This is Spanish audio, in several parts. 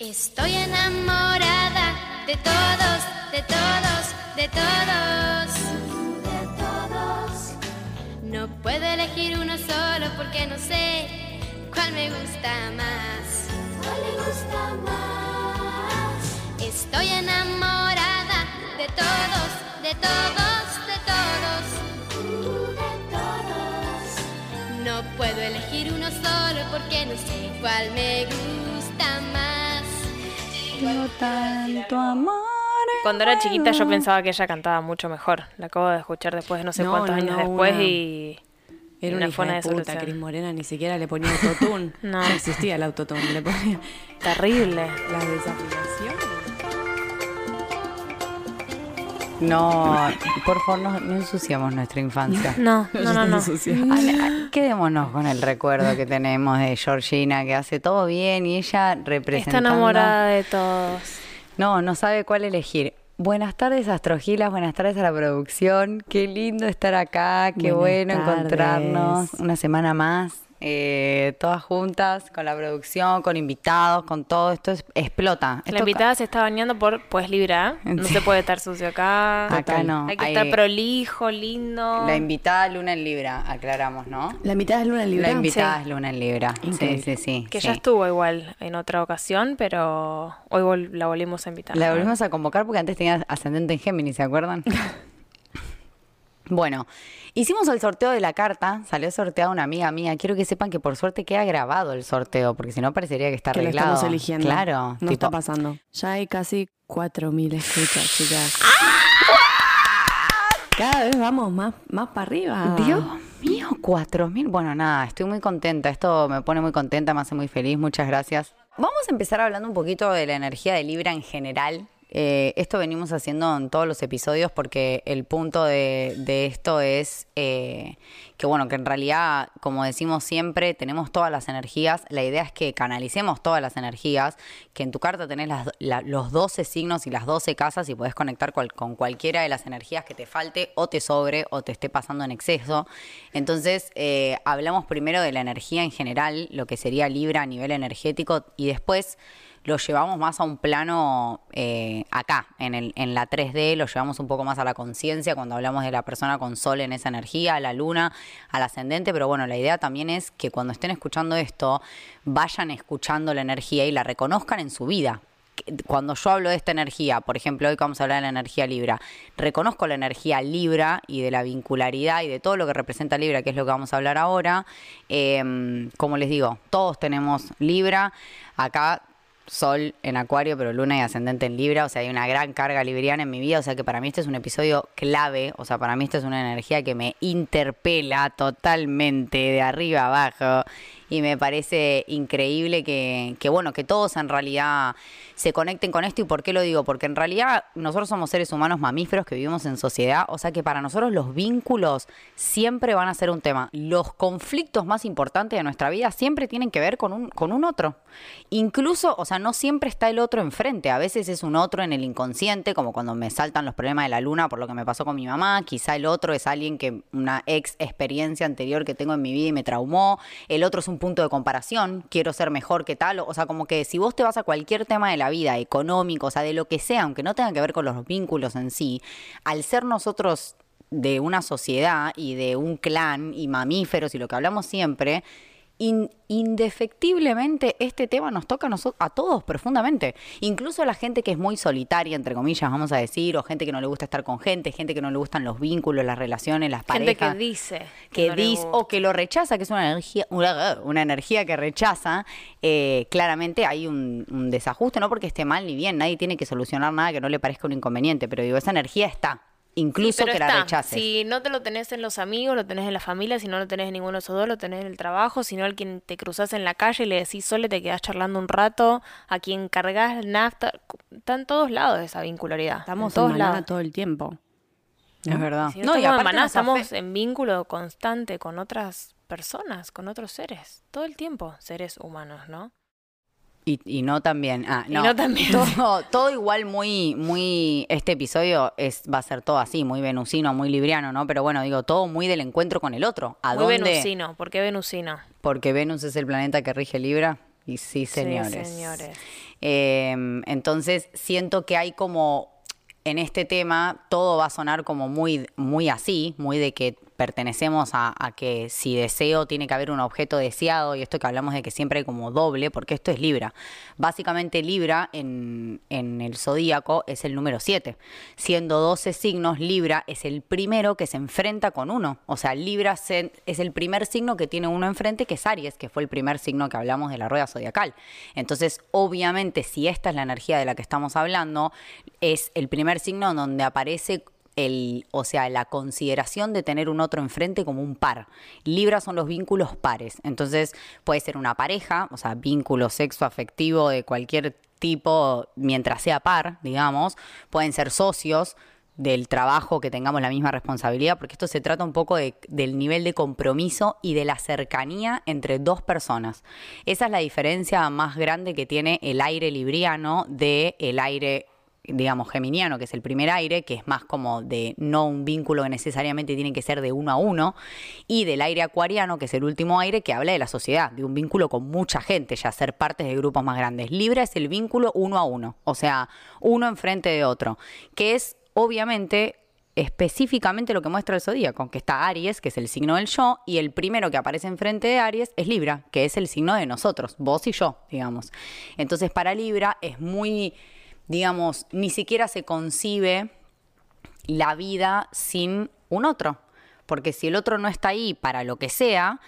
Estoy enamorada de todos, de todos, de todos. De todos. No puedo elegir uno solo porque no sé cuál me gusta más. ¿Cuál me gusta más? Estoy enamorada de todos, de todos, de todos. De todos. No puedo elegir uno solo porque no sé cuál me gusta más. Tengo tanto amor. en Cuando era chiquita yo pensaba que ella cantaba mucho mejor. La acabo de escuchar después de no sé No, cuántos no, años no, después una- y... Era una una hija una de puta. Cris Morena ni siquiera le ponía autotune. No. no. existía el autotune, le ponía Terrible. las desafinaciones. No, por favor, no, no ensuciamos nuestra infancia. No, no, no, no. Quedémonos con el recuerdo que tenemos de Georgina, que hace todo bien y ella Está representando... enamorada de todos. No, no sabe cuál elegir. Buenas tardes, Astrogilas. Buenas tardes a la producción. Qué lindo estar acá. Qué Buenas bueno tardes. encontrarnos una semana más. Eh, todas juntas, con la producción, con invitados, con todo. Esto es- explota. La Esto invitada se está bañando por pues Libra. No Sí. se puede estar sucio acá. Acá no. Hay que estar prolijo, lindo. La invitada Luna en Libra, aclaramos, ¿no? La mitad es Luna Libra. La invitada Sí. es Luna en Libra. Sí, sí, sí. que sí. ya estuvo igual en otra ocasión, pero hoy vol- la volvimos a invitar. La volvimos a convocar porque antes tenía ascendente en Géminis, ¿se acuerdan? bueno, hicimos el sorteo de la carta, salió sorteada una amiga mía. Quiero que sepan que por suerte queda grabado el sorteo, porque si no parecería que está que lo arreglado. estamos eligiendo. Claro, No tipo, está pasando. Ya hay casi 4.000 escuchas, chicas. Cada vez vamos más, más para arriba. Dios mío, cuatro mil. Bueno, nada, estoy muy contenta. Esto me pone muy contenta, me hace muy feliz. Muchas gracias. Vamos a empezar hablando un poquito de la energía de Libra en general. Eh, esto venimos haciendo en todos los episodios porque el punto de, esto es eh, que, bueno, que en realidad, como decimos siempre, tenemos todas las energías. La idea es que canalicemos todas las energías, que en tu carta tenés los 12 signos y las 12 casas y podés conectar con cualquiera de las energías que te falte o te sobre o te esté pasando en exceso. Entonces, eh, hablamos primero de la energía en general, lo que sería Libra a nivel energético, y después lo llevamos más a un plano eh, acá, en, el, en la 3D, lo llevamos un poco más a la conciencia cuando hablamos de la persona con sol en esa energía, a la luna, al ascendente, pero bueno, la idea también es que cuando estén escuchando esto, vayan escuchando la energía y la reconozcan en su vida. Cuando yo hablo de esta energía, por ejemplo, hoy vamos a hablar de la energía Libra, reconozco la energía Libra y de la vincularidad y de todo lo que representa Libra, que es lo que vamos a hablar ahora. Eh, como les digo, todos tenemos Libra. Acá Sol en Acuario, pero Luna y Ascendente en Libra, o sea, hay una gran carga libriana en mi vida, o sea que para mí este es un episodio clave, o sea, para mí esto es una energía que me interpela totalmente de arriba abajo y me parece increíble que, que, bueno, que todos en realidad se conecten con esto. Y por qué lo digo, porque en realidad nosotros somos seres humanos mamíferos que vivimos en sociedad, o sea que para nosotros los vínculos siempre van a ser un tema. Los conflictos más importantes de nuestra vida siempre tienen que ver con un, con un otro. Incluso, o sea, no siempre está el otro enfrente, a veces es un otro en el inconsciente, como cuando me saltan los problemas de la luna por lo que me pasó con mi mamá, quizá el otro es alguien que una ex experiencia anterior que tengo en mi vida y me traumó, el otro es un punto de comparación, quiero ser mejor que tal, o sea, como que si vos te vas a cualquier tema de la vida, económico, o sea, de lo que sea, aunque no tenga que ver con los vínculos en sí, al ser nosotros de una sociedad y de un clan y mamíferos y lo que hablamos siempre, in- indefectiblemente este tema nos toca a, noso- a todos profundamente. Incluso a la gente que es muy solitaria, entre comillas, vamos a decir, o gente que no le gusta estar con gente, gente que no le gustan los vínculos, las relaciones, las Gente parejas. que dice. que no dice o que lo rechaza, que es una energía, una, una energía que rechaza, eh, claramente hay un, un desajuste, no porque esté mal ni bien, nadie tiene que solucionar nada que no le parezca un inconveniente, pero digo, esa energía está, incluso que la rechaces. Si no te lo tenés en los amigos, lo tenés en la familia, si no lo tenés en ninguno de esos dos, lo tenés en el trabajo, si no al quien te cruzas en la calle y le decís solo te quedás charlando un rato, a quien cargas nafta, está en todos lados esa vincularidad. Estamos en todos en lados. todo el tiempo. Es verdad. Si no, estamos en nos estamos en vínculo constante con otras personas, con otros seres, todo el tiempo, seres humanos, ¿no? Y, y no también. Ah, Y no. no también. Todo, todo igual muy, muy. Este episodio es, va a ser todo así, muy venusino, muy libriano, ¿no? Pero bueno, digo, todo muy del encuentro con el otro. ¿A Muy dónde? venusino, ¿por qué venusino? Porque Venus es el planeta que rige Libra. y sí, señores. señores. Eh, entonces, siento que hay como en este tema todo va a sonar como muy, muy así, muy de que pertenecemos a, que si deseo tiene que haber un objeto deseado y esto que hablamos de que siempre hay como doble, porque esto es Libra. Básicamente Libra en, en el zodíaco es el número 7. Siendo 12 signos, Libra es el primero que se enfrenta con uno. O sea, Libra es el primer signo que tiene uno enfrente, que es Aries, que fue el primer signo que hablamos de la rueda zodiacal. Entonces, obviamente, si esta es la energía de la que estamos hablando, es el primer signo donde aparece el, o sea, la consideración de tener un otro enfrente como un par. Libra son los vínculos pares. Entonces puede ser una pareja, o sea, vínculo sexo afectivo de cualquier tipo, mientras sea par, digamos. Pueden ser socios del trabajo, que tengamos la misma responsabilidad, porque esto se trata un poco de, del nivel de compromiso y de la cercanía entre dos personas. Esa es la diferencia más grande que tiene el aire libriano de el aire digamos, geminiano, que es el primer aire, que es más como de no un vínculo que necesariamente tiene que ser de uno a uno, y del aire acuariano, que es el último aire, que habla de la sociedad, de un vínculo con mucha gente, ya ser parte de grupos más grandes. Libra es el vínculo uno a uno, o sea, uno enfrente de otro, que es obviamente específicamente lo que muestra el zodíaco, que está Aries, que es el signo del yo, y el primero que aparece enfrente de Aries es Libra, que es el signo de nosotros, vos y yo, digamos. Entonces, para Libra es muy digamos, ni siquiera se concibe la vida sin un otro. Porque si el otro no está ahí para lo que sea,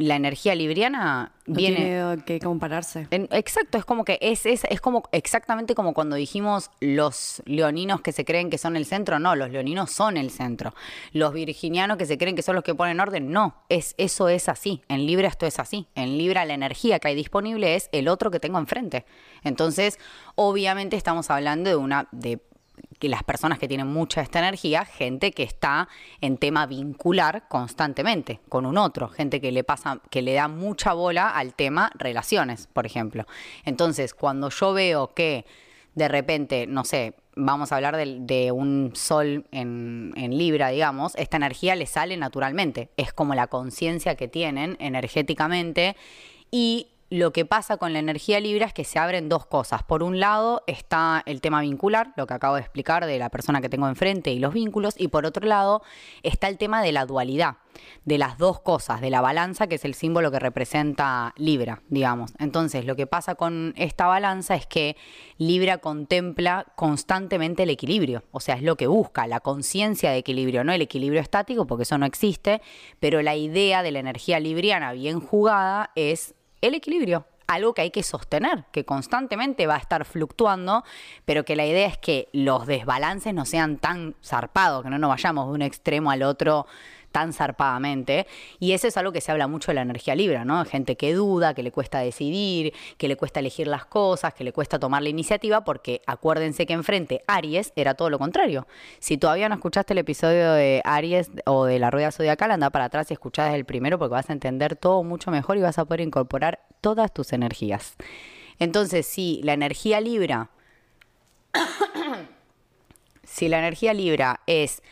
la energía libriana No viene. tiene que compararse. En- exacto, es como que es, es, es como exactamente como cuando dijimos los leoninos que se creen que son el centro, no, los leoninos son el centro. Los virginianos que se creen que son los que ponen orden, no, es, eso es así. En Libra esto es así. En Libra la energía que hay disponible es el otro que tengo enfrente. Entonces, obviamente estamos hablando de una de que las personas que tienen mucha esta energía, gente que está en tema vincular constantemente con un otro, gente que le pasa, que le da mucha bola al tema relaciones, por ejemplo. Entonces, cuando yo veo que de repente, no sé, vamos a hablar de, un sol en, en Libra, digamos, esta energía le sale naturalmente. Es como la conciencia que tienen energéticamente y lo que pasa con la energía Libra es que se abren dos cosas. Por un lado está el tema vincular, lo que acabo de explicar de la persona que tengo enfrente y los vínculos, y por otro lado está el tema de la dualidad, de las dos cosas, de la balanza, que es el símbolo que representa Libra, digamos. Entonces, lo que pasa con esta balanza es que Libra contempla constantemente el equilibrio, o sea, es lo que busca, la conciencia de equilibrio, no el equilibrio estático, porque eso no existe, pero la idea de la energía libriana bien jugada es el equilibrio, algo que hay que sostener, que constantemente va a estar fluctuando, pero que la idea es que los desbalances no sean tan zarpados, que no nos vayamos de un extremo al otro tan zarpadamente. Y eso es algo que se habla mucho de la energía libra, ¿no? Gente que duda, que le cuesta decidir, que le cuesta elegir las cosas, que le cuesta tomar la iniciativa, porque acuérdense que enfrente Aries era todo lo contrario. Si todavía no escuchaste el episodio de Aries o de la rueda zodiacal, anda para atrás y escuchá el primero porque vas a entender todo mucho mejor y vas a poder incorporar todas tus energías. Entonces, si la energía libra, si la energía libra es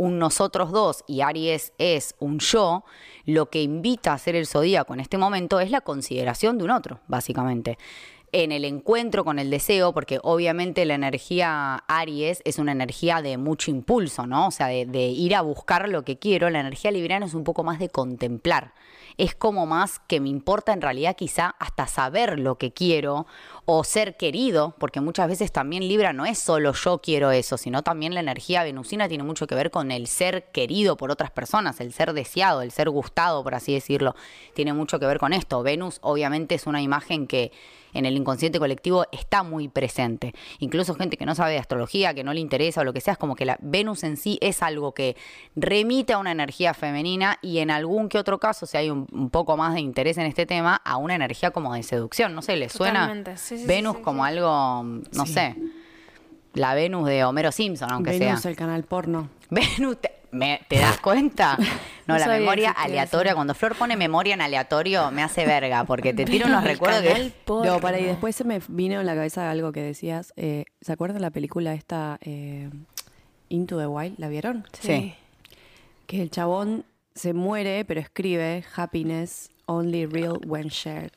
un nosotros dos y Aries es un yo, lo que invita a hacer el zodíaco en este momento es la consideración de un otro, básicamente. En el encuentro con el deseo, porque obviamente la energía Aries es una energía de mucho impulso, ¿no? O sea, de, ir a buscar lo que quiero. La energía libriana es un poco más de contemplar. Es como más que me importa en realidad quizá hasta saber lo que quiero o ser querido, porque muchas veces también Libra no es solo yo quiero eso, sino también la energía venusina tiene mucho que ver con el ser querido por otras personas, el ser deseado, el ser gustado, por así decirlo, tiene mucho que ver con esto. Venus obviamente es una imagen que en el inconsciente colectivo está muy presente. Incluso gente que no sabe de astrología, que no le interesa o lo que sea, es como que la Venus en sí es algo que remite a una energía femenina y en algún que otro caso, si hay un, poco más de interés en este tema, a una energía como de seducción. No sé, ¿le suena Totalmente. Sí, sí, sí, Venus sí, como sí. algo, no sé, la Venus de Homero Simpson, aunque Venus, sea? el canal porno. Venus, te, me- ¿te das cuenta? No, No la memoria aleatoria, cuando Flor pone memoria en aleatorio, me hace verga, porque te tiro unos El recuerdos canal que... porno. No, para, y después se me vino en la cabeza algo que decías. eh, ¿Se acuerdan la película esta eh, Into the Wild? ¿La vieron? Sí. Que el chabón se muere, pero escribe Happiness only real when shared.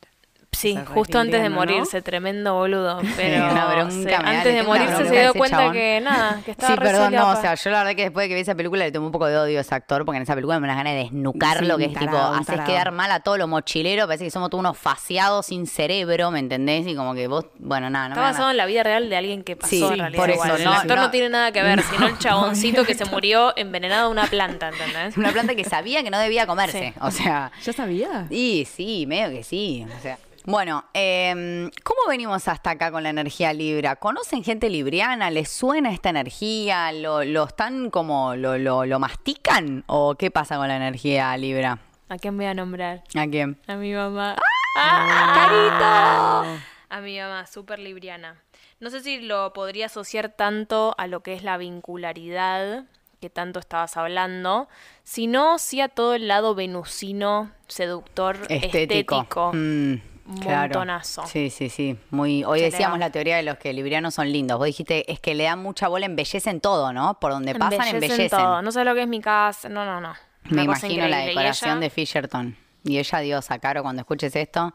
Sí, O sea, re justo antes de ¿no? morirse, tremendo boludo. Pero Una bronca se- me da, antes de morirse se dio cuenta chabón. que nada, que estaba Sí, perdón, no, o sea, yo la verdad que después de que vi esa película le tomé un poco de odio a ese actor, porque en esa película me da ganas de desnucarlo, Sí, que es tipo, tarado, haces quedar mal a todos los mochileros, parece que somos todos unos faciados sin cerebro, ¿me entendés? Y como que vos, bueno, nada, no Está basado en la vida real de alguien que pasó Sí, en realidad. por eso, igual. El no, actor no, no. tiene nada que ver, sino el chaboncito que se murió envenenado de una planta, ¿entendés? Una planta que sabía que no debía comerse, Sí. o sea... ¿Ya sabía? Y sí, medio que sí. O sea. Bueno, em, ¿cómo venimos hasta acá con la energía Libra? ¿Conocen gente libriana? ¿Les suena esta energía? ¿Lo, lo están como, lo, lo, lo mastican? ¿O qué pasa con la energía Libra? ¿A quién voy a nombrar? ¿A quién? A mi mamá. ¡Ah! ¡Carito! A mi mamá, súper libriana. No sé si lo podría asociar tanto a lo que es la vincularidad que tanto estabas hablando, sino sí a todo el lado venusino, seductor, Estético. estético. Mm, claro. montonazo. Sí, sí, sí. Muy, hoy decíamos la teoría de los que librianos son lindos. Vos dijiste, es que le dan mucha bola, embellecen todo, ¿no? Por donde pasan, Embellecen embellecen. todo. No sé lo que es mi casa. No, no, no. Me imagino la decoración ella- de Fisherton. Y ella, Dios, a Caro, cuando escuches esto,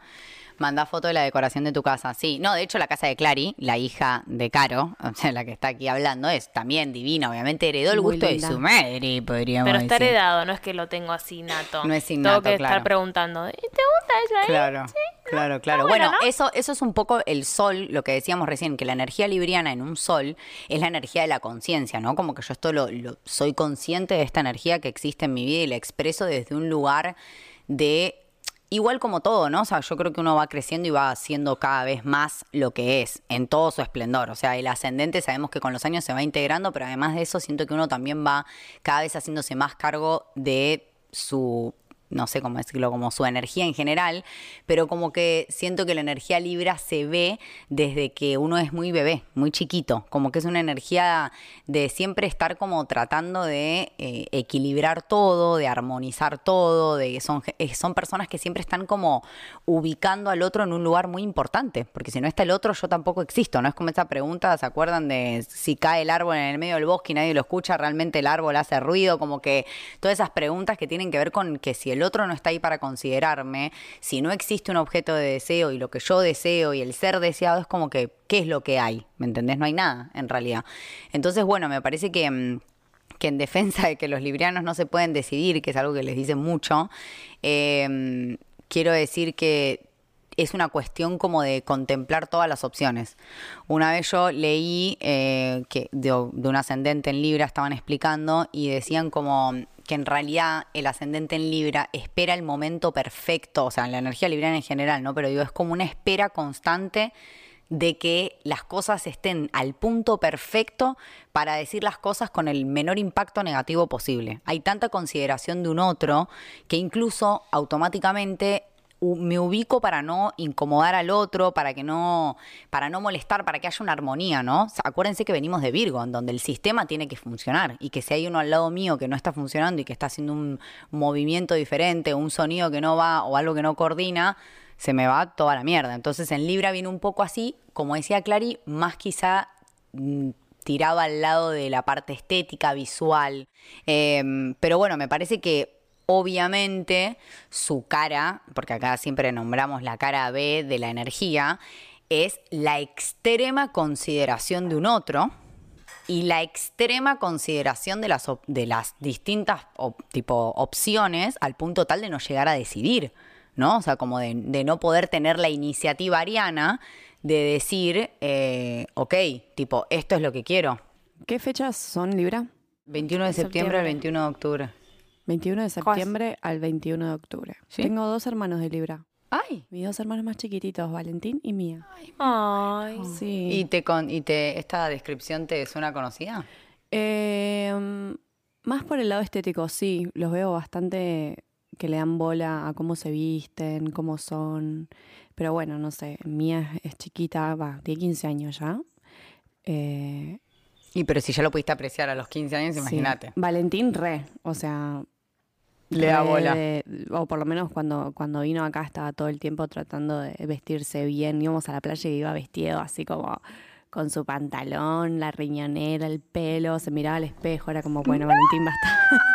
manda foto de la decoración de tu casa. Sí, no, de hecho, la casa de Clary, la hija de Caro, o sea, la que está aquí hablando, es también divina. Obviamente heredó el Muy gusto linda. de su madre, podríamos Pero está decir. heredado, no es que lo tengo así nato. No es Tengo innato, que claro. estar preguntando. ¿y ¿Te gusta eso ahí? Claro, claro, claro. bueno, Bueno, ¿no? eso, eso es un poco el sol, lo que decíamos recién, que la energía libriana en un sol es la energía de la conciencia, ¿no? Como que yo esto lo, lo- soy consciente de esta energía que existe en mi vida y la expreso desde un lugar de igual como todo, ¿no? O sea, yo creo que uno va creciendo y va haciendo cada vez más lo que es, en todo su esplendor. O sea, el ascendente sabemos que con los años se va integrando, pero además de eso siento que uno también va cada vez haciéndose más cargo de su no sé cómo decirlo, como su energía en general, pero como que siento que la energía Libra se ve desde que uno es muy bebé, muy chiquito, como que es una energía de siempre estar como tratando de eh, equilibrar todo, de armonizar todo, de son, eh, son personas que siempre están como ubicando al otro en un lugar muy importante, porque si no está el otro yo tampoco existo, no es como esa pregunta, ¿se acuerdan de si cae el árbol en el medio del bosque y nadie lo escucha, realmente el árbol hace ruido? Como que todas esas preguntas que tienen que ver con que si el otro no está ahí para considerarme, si no existe un objeto de deseo y lo que yo deseo y el ser deseado es como que, ¿qué es lo que hay? ¿Me entendés? No hay nada en realidad. Entonces, bueno, me parece que... mm, que en defensa de que los librianos no se pueden decidir, que es algo que les dicen mucho, eh, quiero decir que es una cuestión como de contemplar todas las opciones. Una vez yo leí eh, que de, de un ascendente en Libra estaban explicando y decían como que en realidad el ascendente en Libra espera el momento perfecto, o sea, la energía libriana en general, ¿no? Pero digo, es como una espera constante de que las cosas estén al punto perfecto para decir las cosas con el menor impacto negativo posible. Hay tanta consideración de un otro que incluso automáticamente me ubico para no incomodar al otro, para que no, para no molestar, para que haya una armonía, ¿no? Acuérdense que venimos de Virgo, en donde el sistema tiene que funcionar y que si hay uno al lado mío que no está funcionando y que está haciendo un movimiento diferente, un sonido que no va o algo que no coordina, se me va toda la mierda. Entonces en Libra viene un poco así, como decía Clary, más quizá mm, tiraba al lado de la parte estética, visual. Em, pero bueno, me parece que obviamente su cara, porque acá siempre nombramos la cara B de la energía, es la extrema consideración de un otro y la extrema consideración de las, op- de las distintas op- tipo, opciones al punto tal de no llegar a decidir, ¿no? O sea, como de, de no poder tener la iniciativa ariana de decir, eh, ok, tipo, esto es lo que quiero. ¿Qué fechas son Libra? 21 de septiembre al 21 de octubre. 21 de septiembre al 21 de octubre. ¿Sí? Tengo dos hermanos de Libra. ¡Ay! Mis dos hermanos más chiquititos, Valentín y Mía. Ay. Sí. ¿Y, te con, ¿Y te esta descripción te suena conocida? Eh, más por el lado estético, sí. Los veo bastante que le dan bola a cómo se visten, cómo son. Pero bueno, no sé. Mía es chiquita, va, tiene 15 años ya. Eh, Y pero si ya lo pudiste apreciar a los 15 años, sí. imagínate. Valentín re, o sea... Le da bola. de- o por lo menos cuando, cuando vino acá estaba todo el tiempo tratando de vestirse bien. Íbamos a la playa y iba vestido así como con su pantalón, la riñonera, el pelo, se miraba al espejo, era como, bueno, Valentín basta.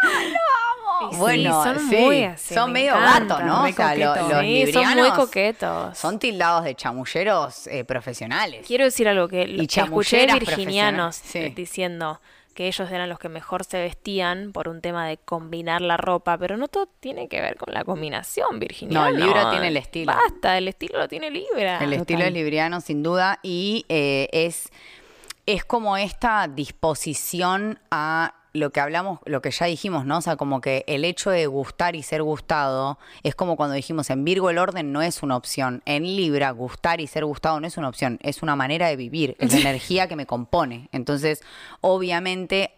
Sí, bueno, son sí, muy así, son me medio gatos, ¿no? muy O sea, lo- los Sí, son muy coquetos. Son tildados de chamulleros eh, profesionales. Quiero decir algo que Y escuché virginianos sí. diciendo que ellos eran los que mejor se vestían por un tema de combinar la ropa, pero no todo tiene que ver con la combinación, Virginia. No, el Libra tiene el estilo. Basta, el estilo lo tiene Libra. El estilo es libriano, sin duda, y eh, es, es como esta disposición a lo que hablamos, lo que ya dijimos, ¿no? O sea, como que el hecho de gustar y ser gustado es como cuando dijimos en Virgo el orden no es una opción. En Libra, gustar y ser gustado no es una opción, es una manera de vivir, es la energía que me compone. Entonces, obviamente.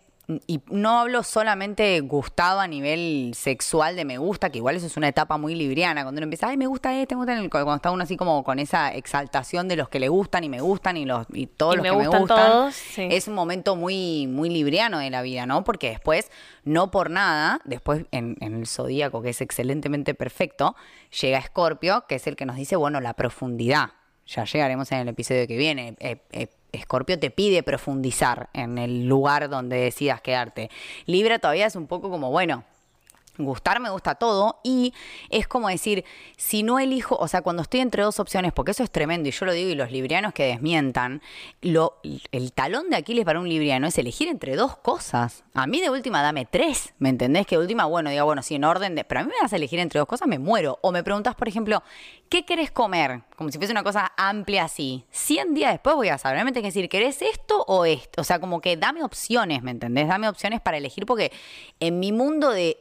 Y no hablo solamente gustado a nivel sexual de me gusta, que igual eso es una etapa muy libriana, cuando uno empieza, ay, me gusta este, me gusta el-", cuando está uno así como con esa exaltación de los que le gustan y me gustan y los y todos Y los me que me gustan gustan, todos, sí. es un momento muy, muy libriano de la vida, ¿no? Porque después, no por nada, después en, en el zodíaco, que es excelentemente perfecto, llega Escorpio, que es el que nos dice, bueno, la profundidad. Ya llegaremos en el episodio que viene. Eh, eh, Escorpio te pide profundizar en el lugar donde decidas quedarte. Libra todavía es un poco como, bueno, gustar me gusta todo y es como decir, si no elijo, o sea, cuando estoy entre dos opciones, porque eso es tremendo y yo lo digo y los librianos que desmientan, lo, el talón de Aquiles para un libriano es elegir entre dos cosas. A mí de última dame tres, ¿me entendés? Que de última, bueno, diga, bueno, sí, en orden de, pero a mí me vas a elegir entre dos cosas, me muero. O me preguntas, por ejemplo, ¿qué querés comer? Como si fuese una cosa amplia así. 100 días después voy a saber, me tenés que decir, ¿querés esto o esto? O sea, como que dame opciones, ¿me entendés? Dame opciones para elegir porque en mi mundo de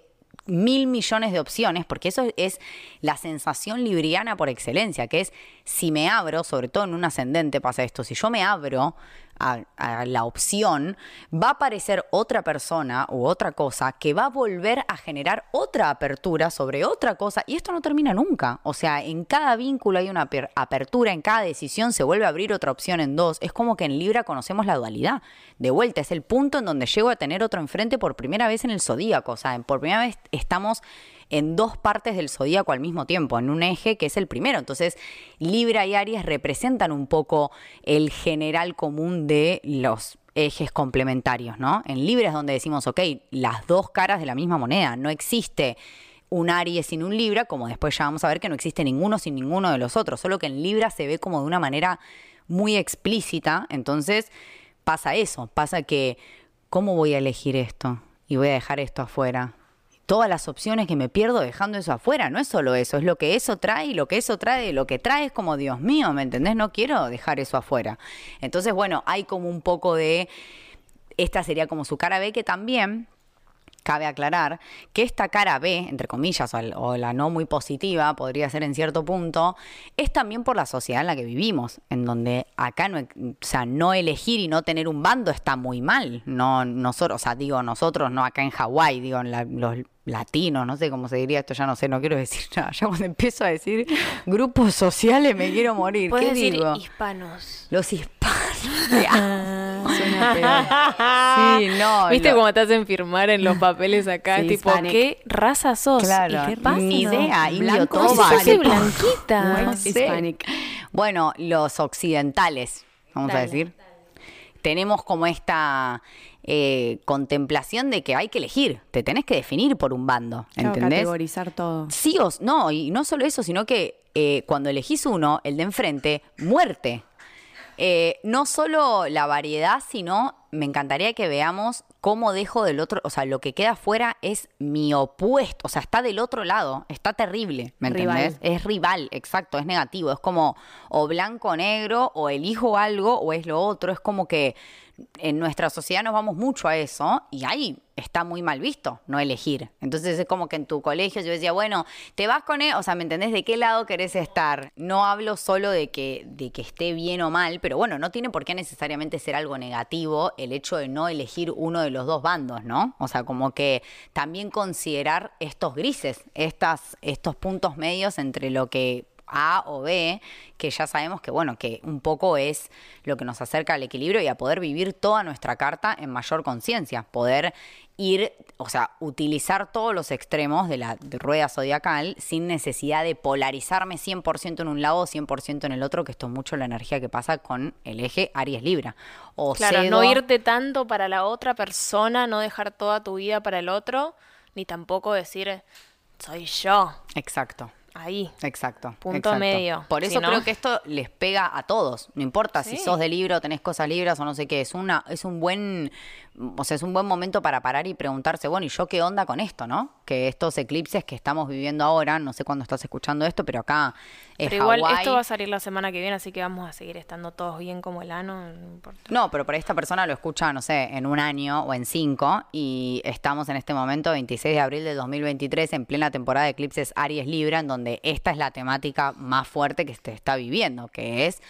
mil millones de opciones, porque eso es la sensación libriana por excelencia, que es si me abro, sobre todo en un ascendente pasa esto, si yo me abro a, la opción, va a aparecer otra persona u otra cosa que va a volver a generar otra apertura sobre otra cosa y esto no termina nunca. O sea, en cada vínculo hay una aper- apertura, en cada decisión se vuelve a abrir otra opción en dos. Es como que en Libra conocemos la dualidad. De vuelta, es el punto en donde llego a tener otro enfrente por primera vez en el zodíaco. O sea, por primera vez estamos en dos partes del zodíaco al mismo tiempo, en un eje que es el primero. Entonces, Libra y Aries representan un poco el general común de los ejes complementarios, ¿no? En Libra es donde decimos, ok, las dos caras de la misma moneda, no existe un Aries sin un Libra, como después ya vamos a ver que no existe ninguno sin ninguno de los otros, solo que en Libra se ve como de una manera muy explícita, entonces pasa eso, pasa que, ¿cómo voy a elegir esto? Y voy a dejar esto afuera todas las opciones que me pierdo dejando eso afuera. No es solo eso, es lo que eso trae lo que eso trae, lo que trae es como, Dios mío, ¿me entendés? No quiero dejar eso afuera. Entonces, bueno, hay como un poco de, esta sería como su cara B que también... Cabe aclarar que esta cara B, entre comillas, o, la no muy positiva, podría ser en cierto punto, es también por la sociedad en la que vivimos, en donde acá no, o sea, no elegir y no tener un bando está muy mal. No, nosotros, o sea, digo nosotros, no acá en Hawái, digo en la- los latinos, no sé cómo se diría esto, ya no sé, no quiero decir nada. Ya cuando empiezo a decir grupos sociales me quiero morir. ¿Qué decir digo? hispanos. Los hispanos. Suena peor. sí, no. ¿Viste lo- cómo te hacen firmar en los papeles acá? Sí, tipo, Hispanic. ¿qué raza sos? Claro, ¿Y qué pasa? ni idea, indio toba, yo soy tipo- blanquita. No sé. Bueno, los occidentales, vamos a Dale. decir. Tenemos como esta eh, contemplación de que hay que elegir, te tenés que definir por un bando, Claro, ¿entendés? categorizar todo. Sí o no, y no solo eso, sino que eh, cuando elegís uno, el de enfrente, muerte. Eh, no solo la variedad, sino me encantaría que veamos cómo dejo del otro, o sea, lo que queda afuera es mi opuesto, o sea, está del otro lado, está terrible, ¿me Rival. entendés? Es rival, exacto, es negativo, es como o blanco o negro, o elijo algo o es lo otro, es como que en nuestra sociedad nos vamos mucho a eso y ahí está muy mal visto no elegir. Entonces es como que en tu colegio yo decía, bueno, te vas con él, o sea, ¿me entendés de qué lado querés estar? No hablo solo de que, de que esté bien o mal, pero bueno, no tiene por qué necesariamente ser algo negativo el hecho de no elegir uno de los dos bandos, ¿no? O sea, como que también considerar estos grises, estas, estos puntos medios entre lo que a o B, que ya sabemos que, bueno, que un poco es lo que nos acerca al equilibrio y a poder vivir toda nuestra carta en mayor conciencia, poder ir, o sea, utilizar todos los extremos de la rueda zodiacal sin necesidad de polarizarme 100% en un lado o 100% en el otro, que esto es mucho la energía que pasa con el eje Aries-Libra. O Claro, cedo- no irte tanto para la otra persona, no dejar toda tu vida para el otro, ni tampoco decir, soy yo, Exacto. Ahí. Exacto. Punto exacto. medio. Por Si eso no- creo que esto les pega a todos. No importa si sos de libro, tenés cosas libres o no sé qué. Es una, es un buen, o sea, es un buen momento para parar y preguntarse, bueno, ¿y yo qué onda con esto, no? Que estos eclipses que estamos viviendo ahora, no sé cuándo estás escuchando esto, pero acá es Pero igual Hawái. esto va a salir la semana que viene, así que vamos a seguir estando todos bien como el ano. No. No, pero por ahí esta persona lo escucha, no sé, en un año o en cinco y estamos en este momento, 26 de abril del 2023, en plena temporada de eclipses Aries Libra, en donde esta es la temática más fuerte que se está viviendo, que es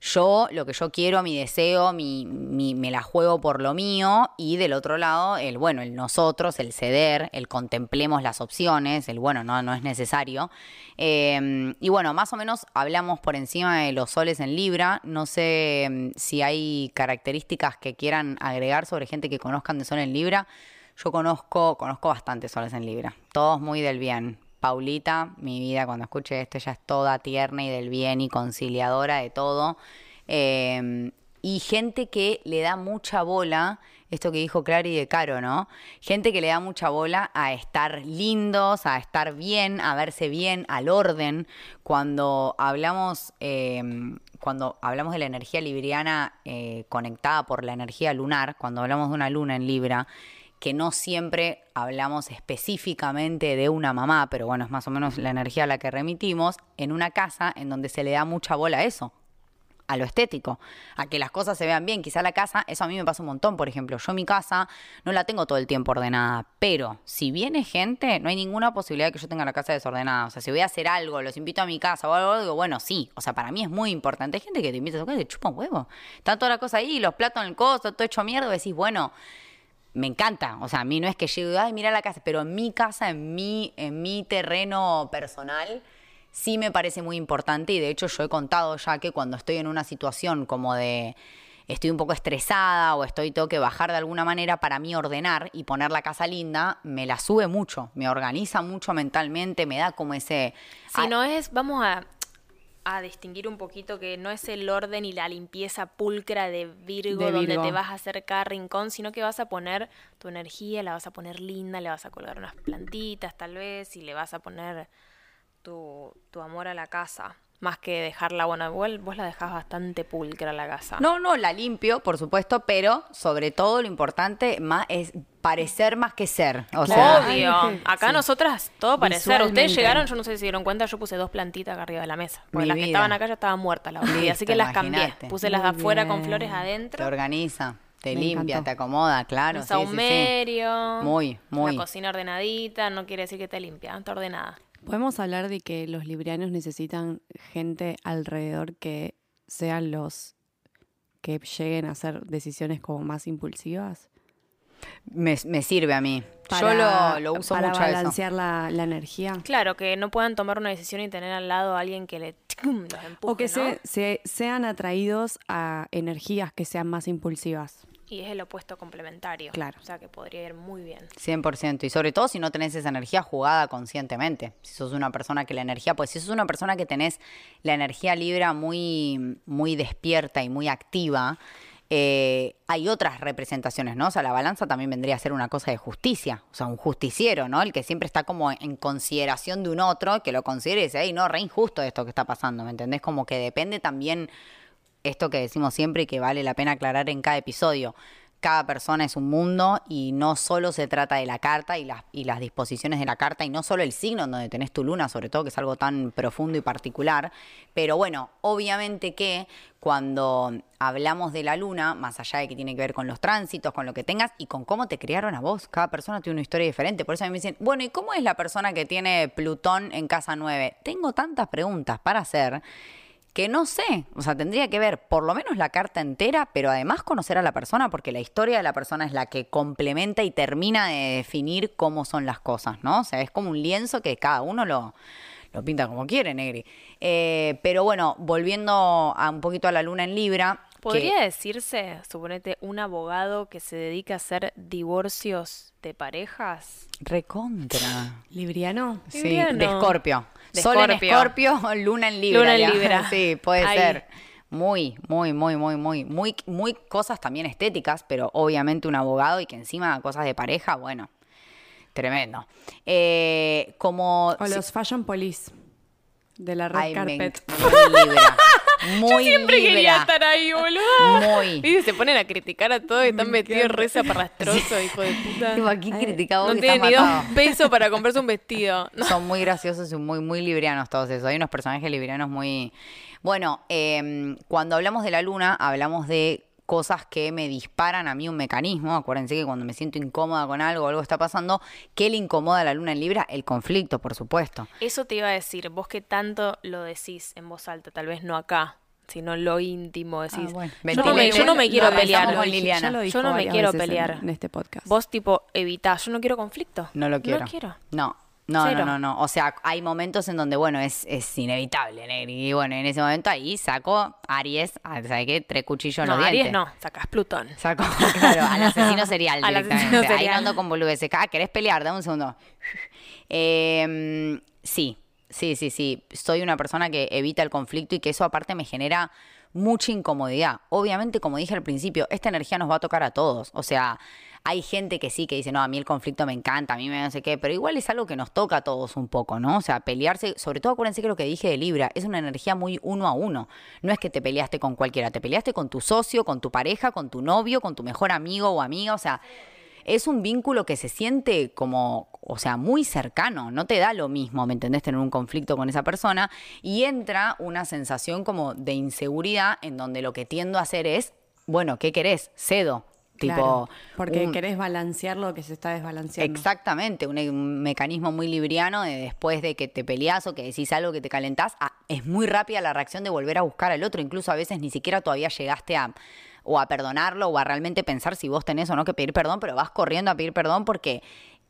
yo, lo que yo quiero, mi deseo, mi, mi- me la juego por lo mío y del otro lado, el bueno, el nosotros, el ceder, el contemplemos las opciones, el bueno, no, no es necesario. Eh, y bueno, más o menos hablamos por encima de los soles en Libra. No sé mm, si hay características que quieran agregar sobre gente que conozcan de sol en Libra. Yo conozco, conozco bastantes soles en Libra, todos muy del bien. Paulita, mi vida, cuando escuche esto, ella es toda tierna y del bien y conciliadora de todo. Eh, y gente que le da mucha bola, esto que dijo Clary de Caro, ¿no? Gente que le da mucha bola a estar lindos, a estar bien, a verse bien, al orden. Cuando hablamos, eh, cuando hablamos de la energía libriana eh, conectada por la energía lunar, cuando hablamos de una luna en Libra, que no siempre hablamos específicamente de una mamá, pero bueno, es más o menos la energía a la que remitimos, en una casa en donde se le da mucha bola a eso, a lo estético, a que las cosas se vean bien. Quizá la casa, eso a mí me pasa un montón, por ejemplo, yo mi casa no la tengo todo el tiempo ordenada, pero si viene gente, no hay ninguna posibilidad de que yo tenga la casa desordenada. O sea, si voy a hacer algo, los invito a mi casa o algo, digo, bueno, sí, o sea, para mí es muy importante. Hay gente que te invita a tu casa y te chupa un huevo. Está toda la cosa ahí, los platos en el costo, todo hecho mierda, decís, bueno, me encanta. O sea, a mí no es que llegue, ay, mira la casa, pero en mi casa, en mi, en mi terreno personal, sí me parece muy importante. Y de hecho, yo he contado ya que cuando estoy en una situación como de estoy un poco estresada o estoy tengo que bajar de alguna manera para mí ordenar y poner la casa linda, me la sube mucho, me organiza mucho mentalmente, me da como ese Si no es, vamos a, a distinguir un poquito que no es el orden y la limpieza pulcra de Virgo, De donde te vas a hacer cada rincón, sino que vas a poner tu energía, la vas a poner linda, le vas a colgar unas plantitas tal vez y le vas a poner tu, tu amor a la casa. Más que dejarla, bueno, igual vos la dejás bastante pulcra la casa. No, no, la limpio, por supuesto, pero sobre todo lo importante más es parecer más que ser. O sea, Obvio. Acá sí. nosotras, todo parecer. Ustedes llegaron, yo no sé si se dieron cuenta, yo puse dos plantitas acá arriba de la mesa. Porque Mi las que estaban acá ya estaban muertas las orquídeas, así que las cambié. Puse las de afuera con flores te adentro. organiza, te Me limpia, encantó. te acomoda, claro. un sí, sí, sí. saumerio. Muy, muy. La cocina ordenadita, no quiere decir que esté limpia, está ordenada. Podemos hablar de que los librianos necesitan gente alrededor que sean los que lleguen a hacer decisiones como más impulsivas. Me, me sirve a mí. Yo Para- lo, lo uso para mucho a eso. balancear la, la energía. Claro, que no puedan tomar una decisión y tener al lado a alguien que le empuje, O que ¿no? se, se- sean atraídos a energías que sean más impulsivas. Y es el opuesto complementario. Claro. O sea que podría ir muy bien. 100%. Y sobre todo si no tenés esa energía jugada conscientemente. Si sos una persona que la energía, pues si sos una persona que tenés la energía libra muy, muy despierta y muy activa, eh, hay otras representaciones, ¿no? O sea, la balanza también vendría a ser una cosa de justicia. O sea, un justiciero, ¿no? El que siempre está como en consideración de un otro, que lo considere y dice, hey, no, re injusto esto que está pasando, ¿me entendés? Como que depende también esto que decimos siempre y que vale la pena aclarar en cada episodio. Cada persona es un mundo y no solo se trata de la carta y las, disposiciones de la carta y no solo el signo en donde tenés tu luna, sobre todo que es algo tan profundo y particular. Pero bueno, obviamente que cuando hablamos de la luna, más allá de que tiene que ver con los tránsitos, con lo que tengas y con cómo te criaron a vos, cada persona tiene una historia diferente. Por eso a mí me dicen, bueno, ¿y cómo es la persona que tiene Plutón en casa 9? Tengo tantas preguntas para hacer que no sé, o sea, tendría que ver por lo menos la carta entera, pero además conocer a la persona, porque la historia de la persona es la que complementa y termina de definir cómo son las cosas, ¿no? O sea, es como un lienzo que cada uno lo, lo pinta como quiere, Negri. Eh, pero bueno, volviendo a un poquito a la luna en Libra. Que- ¿Podría decirse, suponete, un abogado que se dedica a hacer divorcios de parejas? Recontra. ¿Libriano? Sí, Libriano. de Escorpio. Sol en Escorpio. Escorpio, luna en Libra. Luna en ya. Libra. Sí, puede Ahí. ser. Muy, muy, muy, muy, muy, muy, muy cosas también estéticas, pero obviamente un abogado y que encima cosas de pareja, bueno. Tremendo. Eh, como... O los Fashion Police de la red Ay, me carpet. enc- muy libra. Muy Siempre libra. quería estar ahí, boludo. Muy. Y se ponen a criticar a todo y están metidos reza parrastroso, hijo de puta. Tipo, aquí criticado No que tienen ni matado. dos pesos para comprarse un vestido. No. Son muy graciosos y muy, muy librianos todos esos. Hay unos personajes librianos muy... Bueno, eh, cuando hablamos de la luna, hablamos de cosas que me disparan a mí un mecanismo. Acuérdense que cuando me siento incómoda con algo, algo está pasando, ¿qué le incomoda a la luna en Libra? El conflicto, por supuesto. Eso te iba a decir, vos que tanto lo decís en voz alta, tal vez no acá, sino en lo íntimo, decís. Ah, bueno. yo, no me, Ventilemos, yo no me lo quiero pelear. con Liliana. Lo Yo no me quiero veces en- pelear. En, este podcast. Vos tipo evitá, yo no quiero conflicto. No lo quiero. No quiero. No. No, Cero. no, no, no. O sea, hay momentos en donde, bueno, es, es inevitable, Negri. Y bueno, en ese momento ahí saco Aries, ah, ¿sabes qué? Tres cuchillos en No, los Aries dientes. no, sacás Plutón. Saco, claro, al asesino serial Al directamente. asesino Ahí serial. no ando con boludeces. Ah, ¿querés pelear? Dame un segundo. Eh, sí, sí, sí, sí. Soy una persona que evita el conflicto y que eso aparte me genera mucha incomodidad. Obviamente, como dije al principio, esta energía nos va a tocar a todos. O sea, hay gente que sí que dice, no, a mí el conflicto me encanta, a mí me no sé qué, pero igual es algo que nos toca a todos un poco, ¿no? O sea, pelearse, sobre todo acuérdense que lo que dije de Libra, es una energía muy uno a uno. No es que te peleaste con cualquiera, te peleaste con tu socio, con tu pareja, con tu novio, con tu mejor amigo o amiga, o sea, es un vínculo que se siente como, o sea, muy cercano, no te da lo mismo, ¿me entendés? Tener un conflicto con esa persona y entra una sensación como de inseguridad en donde lo que tiendo a hacer es, bueno, ¿qué querés? Cedo. Claro, Tipo, porque un- querés balancear lo que se está desbalanceando. Exactamente, un, un mecanismo muy libriano de después de que te peleas o que decís algo que te calentás, ah, es muy rápida la reacción de volver a buscar al otro, incluso a veces ni siquiera todavía llegaste a o a perdonarlo o a realmente pensar si vos tenés o no que pedir perdón, pero vas corriendo a pedir perdón porque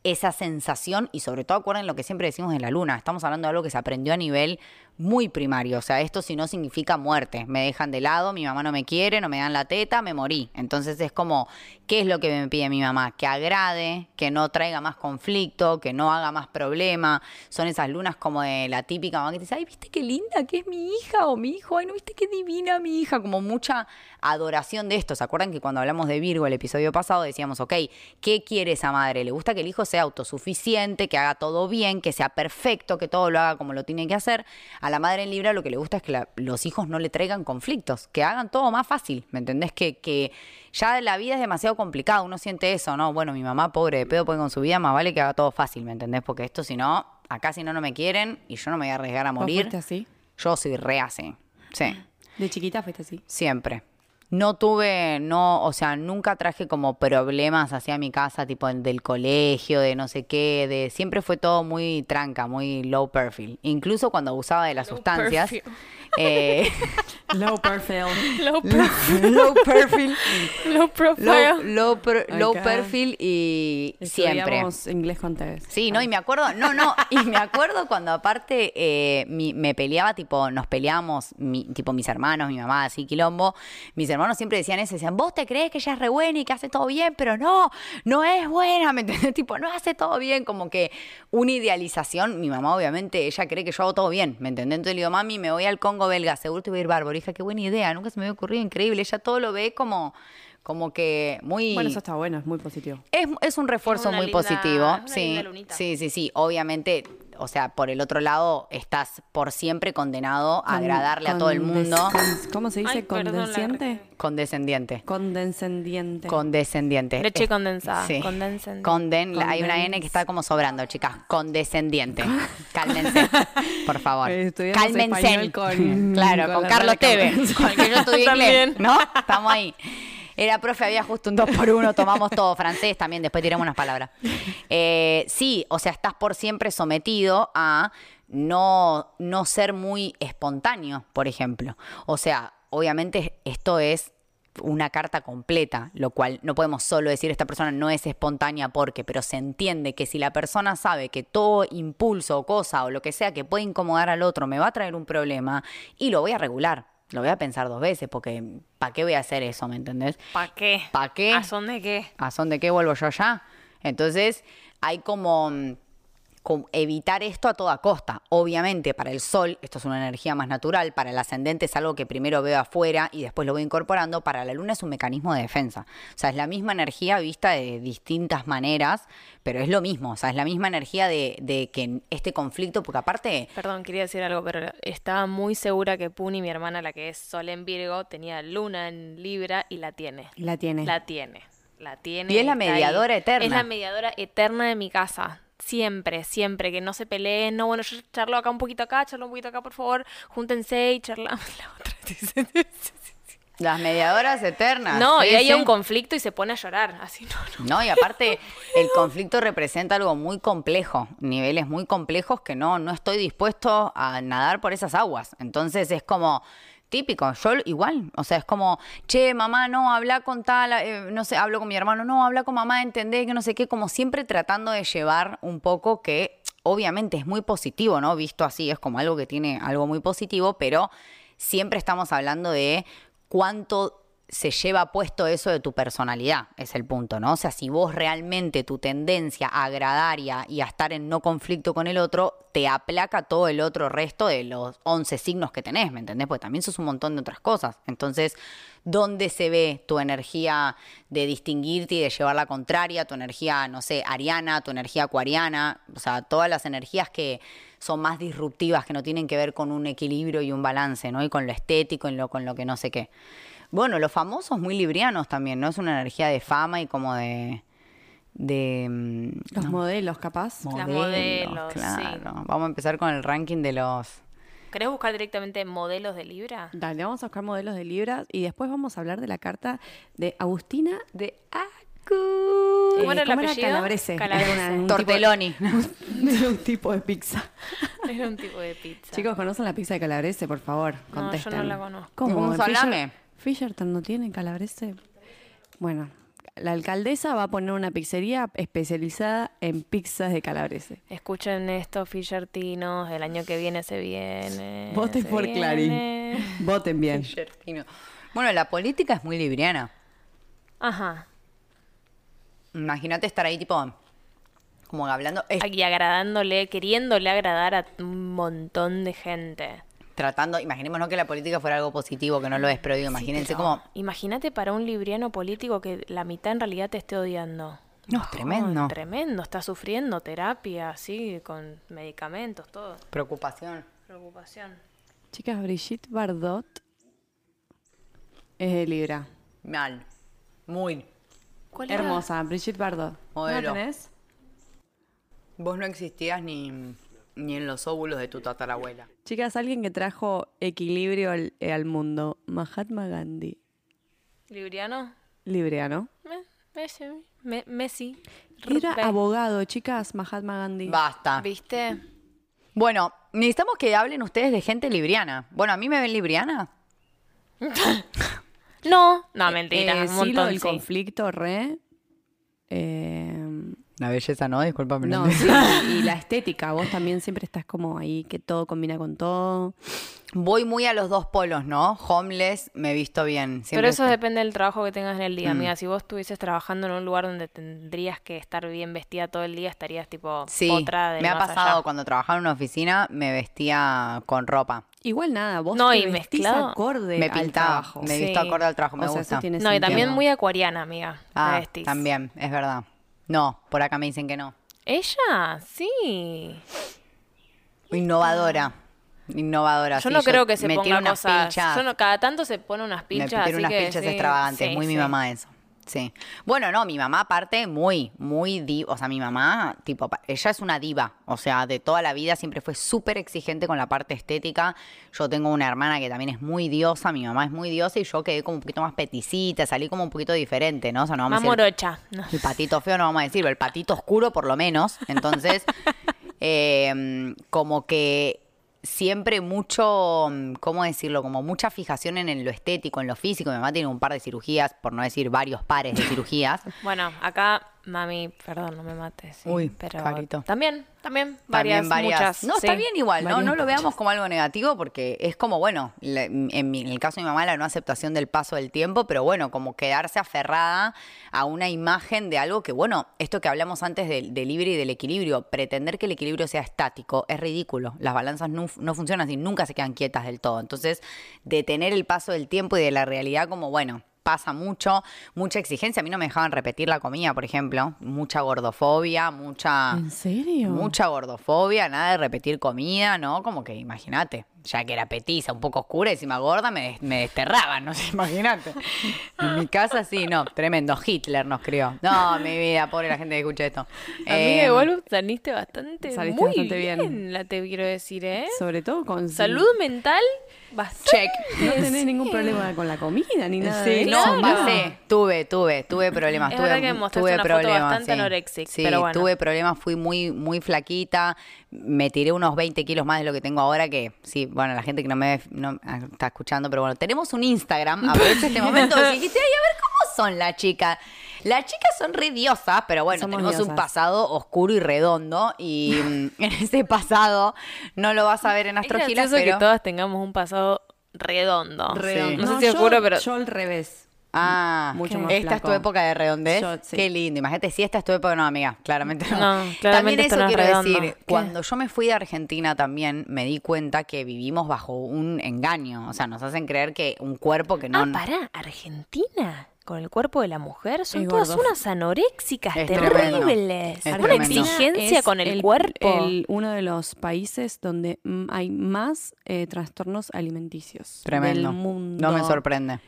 esa sensación, y sobre todo acuerden lo que siempre decimos de la luna, estamos hablando de algo que se aprendió a nivel muy primario, o sea, esto si no significa muerte, me dejan de lado, mi mamá no me quiere, no me dan la teta, me morí. Entonces es como, ¿qué es lo que me pide mi mamá? Que agrade, que no traiga más conflicto, que no haga más problema. Son esas lunas como de la típica mamá que dice, ay, ¿viste qué linda que es mi hija o mi hijo? Ay, ¿no viste qué divina mi hija? Como mucha adoración de esto. ¿Se acuerdan que cuando hablamos de Virgo el episodio pasado decíamos, ok, ¿qué quiere esa madre? ¿Le gusta que el hijo sea autosuficiente, que haga todo bien, que sea perfecto, que todo lo haga como lo tiene que hacer? A la madre en Libra lo que le gusta es que la- los hijos no le traigan conflictos, que hagan todo más fácil, ¿me entendés? Que, que ya la vida es demasiado complicada, uno siente eso, ¿no? Bueno, mi mamá pobre de pedo puede con su vida, más vale que haga todo fácil, ¿me entendés? Porque esto si no, acá si no no me quieren y yo no me voy a arriesgar a ¿Vos morir. fuiste así? Yo soy re así, sí. De chiquita fuiste así. Siempre. No tuve, no, o sea, nunca traje como problemas hacia mi casa, tipo el del colegio, de no sé qué, de siempre fue todo muy tranca, muy low perfil. Incluso cuando abusaba de las sustancias. perfil. eh, Low perfil. Low, low perfil. low profile. Low, low, per- low Acá. perfil y siempre. Inglés con Tevez. Sí, no, y me acuerdo, no, no, y me acuerdo cuando aparte eh, mi- me peleaba, tipo, nos peleábamos, mi- tipo mis hermanos, mi mamá, así, quilombo, mis hermanos siempre decían eso, decían, vos te crees que ella es re buena y que hace todo bien, pero no, no es buena, ¿me entendés? Tipo, no hace todo bien, como que una idealización, mi mamá obviamente, ella cree que yo hago todo bien, ¿me entendés? Entonces le digo, mami, me voy al Congo belga, seguro te voy a ir bárbaro, hija, qué buena idea, nunca se me había ocurrido, increíble, ella todo lo ve como, como que muy... Bueno, eso está bueno, es muy positivo. Es, es un refuerzo una muy linda- positivo. es una sí, linda lunita. sí, sí, sí. Obviamente, o sea, por el otro lado, estás por siempre condenado a Con- agradarle a todo el mundo. con- ¿Cómo se dice? Ay. Condescendiente. Condescendiente. Condescendiente. Leche condensada, Sí. condenscendiente. Conden, hay una N que está como sobrando, chicas. Condescendiente. Cálmense, por favor. Eh, estudiamos Cálmense. con- claro, con Carlos. Tevez, con el que yo estudié También. inglés, ¿no? Estamos ahí. Era profe, había justo un 2 por 1 tomamos todo francés también, después tiramos unas palabras. Eh, sí, o sea, estás por siempre sometido a no, no ser muy espontáneo, por ejemplo. O sea, obviamente esto es una carta completa, lo cual no podemos solo decir esta persona no es espontánea porque, pero se entiende que si la persona sabe que todo impulso o cosa o lo que sea que puede incomodar al otro me va a traer un problema y lo voy a regular, lo voy a pensar dos veces porque ¿para qué voy a hacer eso? ¿Me entendés? ¿Para qué? ¿Pa' qué? ¿A son de qué? ¿A son de qué vuelvo yo allá? Entonces, hay como, mm, evitar esto a toda costa. Obviamente, para el sol, esto es una energía más natural, para el ascendente es algo que primero veo afuera y después lo voy incorporando, para la luna es un mecanismo de defensa. O sea, es la misma energía vista de distintas maneras, pero es lo mismo, o sea, es la misma energía de, de que este conflicto, porque aparte... Perdón, quería decir algo, pero estaba muy segura que Puni, mi hermana, la que es Sol en Virgo, tenía Luna en Libra y la tiene. La tiene. La tiene. La tiene. Y es la ahí. mediadora eterna. Es la mediadora eterna de mi casa. Siempre, siempre, que no se peleen. No, bueno, yo charlo acá un poquito acá, charlo un poquito acá, por favor. Júntense y charlamos. La otra Las mediadoras eternas. No, y hay un conflicto y se pone a llorar. Así no, no. No, y aparte el conflicto representa algo muy complejo, niveles muy complejos que no, no estoy dispuesto a nadar por esas aguas. Entonces es como típico, yo igual, o sea, es como, che, mamá, no, habla con tal, eh, no sé, hablo con mi hermano, no, habla con mamá, entendé que no sé qué, como siempre tratando de llevar un poco que obviamente es muy positivo, ¿no? Visto así, es como algo que tiene algo muy positivo, pero siempre estamos hablando de cuánto se lleva puesto eso de tu personalidad, es el punto, ¿no? O sea, si vos realmente tu tendencia a agradar y a, estar en no conflicto con el otro, te aplaca todo el otro resto de los 11 signos que tenés, ¿me entendés? Porque también sos un montón de otras cosas. Entonces, ¿dónde se ve tu energía de distinguirte y de llevar la contraria? Tu energía, no sé, ariana, tu energía acuariana, o sea, todas las energías que son más disruptivas, que no tienen que ver con un equilibrio y un balance, ¿no? Y con lo estético y lo, con lo que no sé qué. Bueno, los famosos muy librianos también, ¿no? Es una energía de fama y como de... de mm, Los modelos, capaz. Las modelos, sí. claro. Vamos a empezar con el ranking de los... ¿Querés buscar directamente modelos de Libra? Dale, vamos a buscar modelos de Libra y después vamos a hablar de la carta de Agustina De Acu. ¿Cómo era el ¿cómo apellido? Calabrese. Calabrese. Era una- un tipo de- Tortelloni. de un tipo de pizza. Era un tipo de pizza. Chicos, ¿conocen la pizza de Calabrese? Por favor, No, yo contesten. no la conozco. ¿Cómo? ¿Cómo ¿Fisher- salame? ¿Fisherton no tiene Calabrese? Bueno, la alcaldesa va a poner una pizzería especializada en pizzas de Calabrese. Escuchen esto, Fishertinos, el año que viene se viene. Voten se por Clarín. Voten bien. Bueno, la política es muy libriana. Ajá. Imagínate estar ahí tipo... Como hablando... Y agradándole, queriéndole agradar a un montón de gente. Tratando... Imaginémonos que la política fuera algo positivo, que no lo es, pero digo, imagínense pero como... Imagínate para un libriano político que la mitad en realidad te esté odiando. No, es tremendo. Tremendo, está sufriendo terapia, así, con medicamentos, todo. Preocupación. Preocupación. Chicas, Brigitte Bardot es de Libra. Mal. Muy. ¿Cuál era? Hermosa, Brigitte Bardot. ¿No la Modelo. tenés? Vos no existías ni, ni en los óvulos de tu tatarabuela. Chicas, alguien que trajo equilibrio al, eh, al mundo. Mahatma Gandhi. ¿Libriano? Libriano. Me- Messi. Me- Messi. Era abogado, chicas, Mahatma Gandhi. Basta. ¿Viste? Bueno, necesitamos que hablen ustedes de gente libriana. Bueno, ¿a mí me ven libriana? No, no, mentira. Eh, un sí, lo montón, del sí. conflicto, re. Eh, La belleza no, discúlpame. no, sí, y la estética. Vos también siempre estás como ahí, que todo combina con todo. Voy muy a los dos polos, ¿no? Homeless, me he visto bien. Pero eso estoy- depende del trabajo que tengas en el Mm. día, amiga. Si vos estuvieses trabajando en un lugar donde tendrías que estar bien vestida todo el día, estarías tipo Sí, otra de me ha pasado allá. cuando trabajaba en una oficina, me vestía con ropa. Igual nada, vos No, te y vestís mezclado. acorde me al pintaba, trabajo. me he visto acorde al trabajo, me O sea, gusta. No, y también muy acuariana, amiga. Ah, vestís. también, es verdad. No, por acá me dicen que no. ¿Ella? Sí. Innovadora. Innovadora. Yo sí, no creo que se me ponga unas cosas. Yo no- cada tanto se pone unas Me pilchas. tiro así unas que sí, extravagantes. sí, muy mi mamá eso. Sí. Bueno, no, mi mamá aparte muy, muy diva. O sea, mi mamá, tipo, ella es una diva. O sea, de toda la vida siempre fue súper exigente con la parte estética. Yo tengo una hermana que también es muy diosa. Mi mamá es muy diosa y yo quedé como un poquito más peticita. Salí como un poquito diferente, ¿no? O sea, no vamos Más a decir- morocha. El patito feo no vamos a decir, pero el patito oscuro por lo menos. Entonces, eh, como que siempre mucho, mm, ¿cómo decirlo? Como mucha fijación en lo estético, en lo físico. Mi mamá tiene un par de cirugías, por no decir varios pares de cirugías. Bueno, acá Mami, perdón, no me mates. sí, Uy, pero Carito. también, también, varias, También varias. muchas. no, sí. está bien igual, ¿no? Varias No lo muchas. veamos como algo negativo porque es como, bueno, la- en, mi- en el caso de mi mamá, la no aceptación del paso del tiempo, pero bueno, como quedarse aferrada a una imagen de algo que, bueno, esto que hablamos antes del, del libre y del equilibrio, pretender que el equilibrio sea estático es ridículo. Las balanzas no, no funcionan así, nunca se quedan quietas del todo. Entonces, detener el paso del tiempo y de la realidad como, bueno, pasa mucho, mucha exigencia. A mí no me dejaban repetir la comida, por ejemplo. Mucha gordofobia, mucha... ¿En serio? Mucha gordofobia, nada de repetir comida, ¿no? Como que imagínate, ya que era petiza, un poco oscura, y encima gorda, me, des- me desterraban, no sé, imagínate. En mi casa sí, no, tremendo, Hitler nos crió. No, mi vida, pobre la gente que escucha esto. Amiga, Eh, igual saliste bastante, saliste muy bastante bien, bien. la te quiero decir, ¿eh? Sobre todo con... Salud mental, bastante. Check. No tenés ningún problema con la comida ni nada de Sí, eso. no, Claro. pasé, tuve, tuve, tuve problemas, Es tuve, verdad que tuve una foto problemas, bastante sí. anorexic, Sí, pero bueno. tuve problemas, fui muy, muy flaquita, me tiré unos 20 kilos más de lo que tengo ahora, que sí, bueno, la gente que no me no, ah, está escuchando, pero bueno, tenemos un Instagram, aprovecho este momento, porque dijiste, ay, a ver cómo son las chicas. Las chicas son re diosas, pero bueno, Somos tenemos un pasado oscuro y redondo, y mm, en ese pasado no lo vas a ver en Es Astrogilas, gracioso pero... que todas tengamos un pasado redondo. Redondo. No, sé si yo- oscuro, pero... Yo al revés. Ah, Mucho más esta es tu época de redondez. Yo, sí. Qué lindo. Imagínate, si esta es tu época, no, amiga, claramente no. No, también claramente eso no quiero redondo. decir, ¿Qué? cuando yo me fui de Argentina también me di cuenta que vivimos bajo un engaño. O sea, nos hacen creer que un cuerpo que no. Ah, pará, Argentina. Con el cuerpo de la mujer son todas unas anoréxicas Es tremendo. terribles. Es Una tremendo. exigencia Es con el, cuerpo. el- uno de los países donde mm, hay más eh, trastornos alimenticios Tremendo. del mundo. No me sorprende.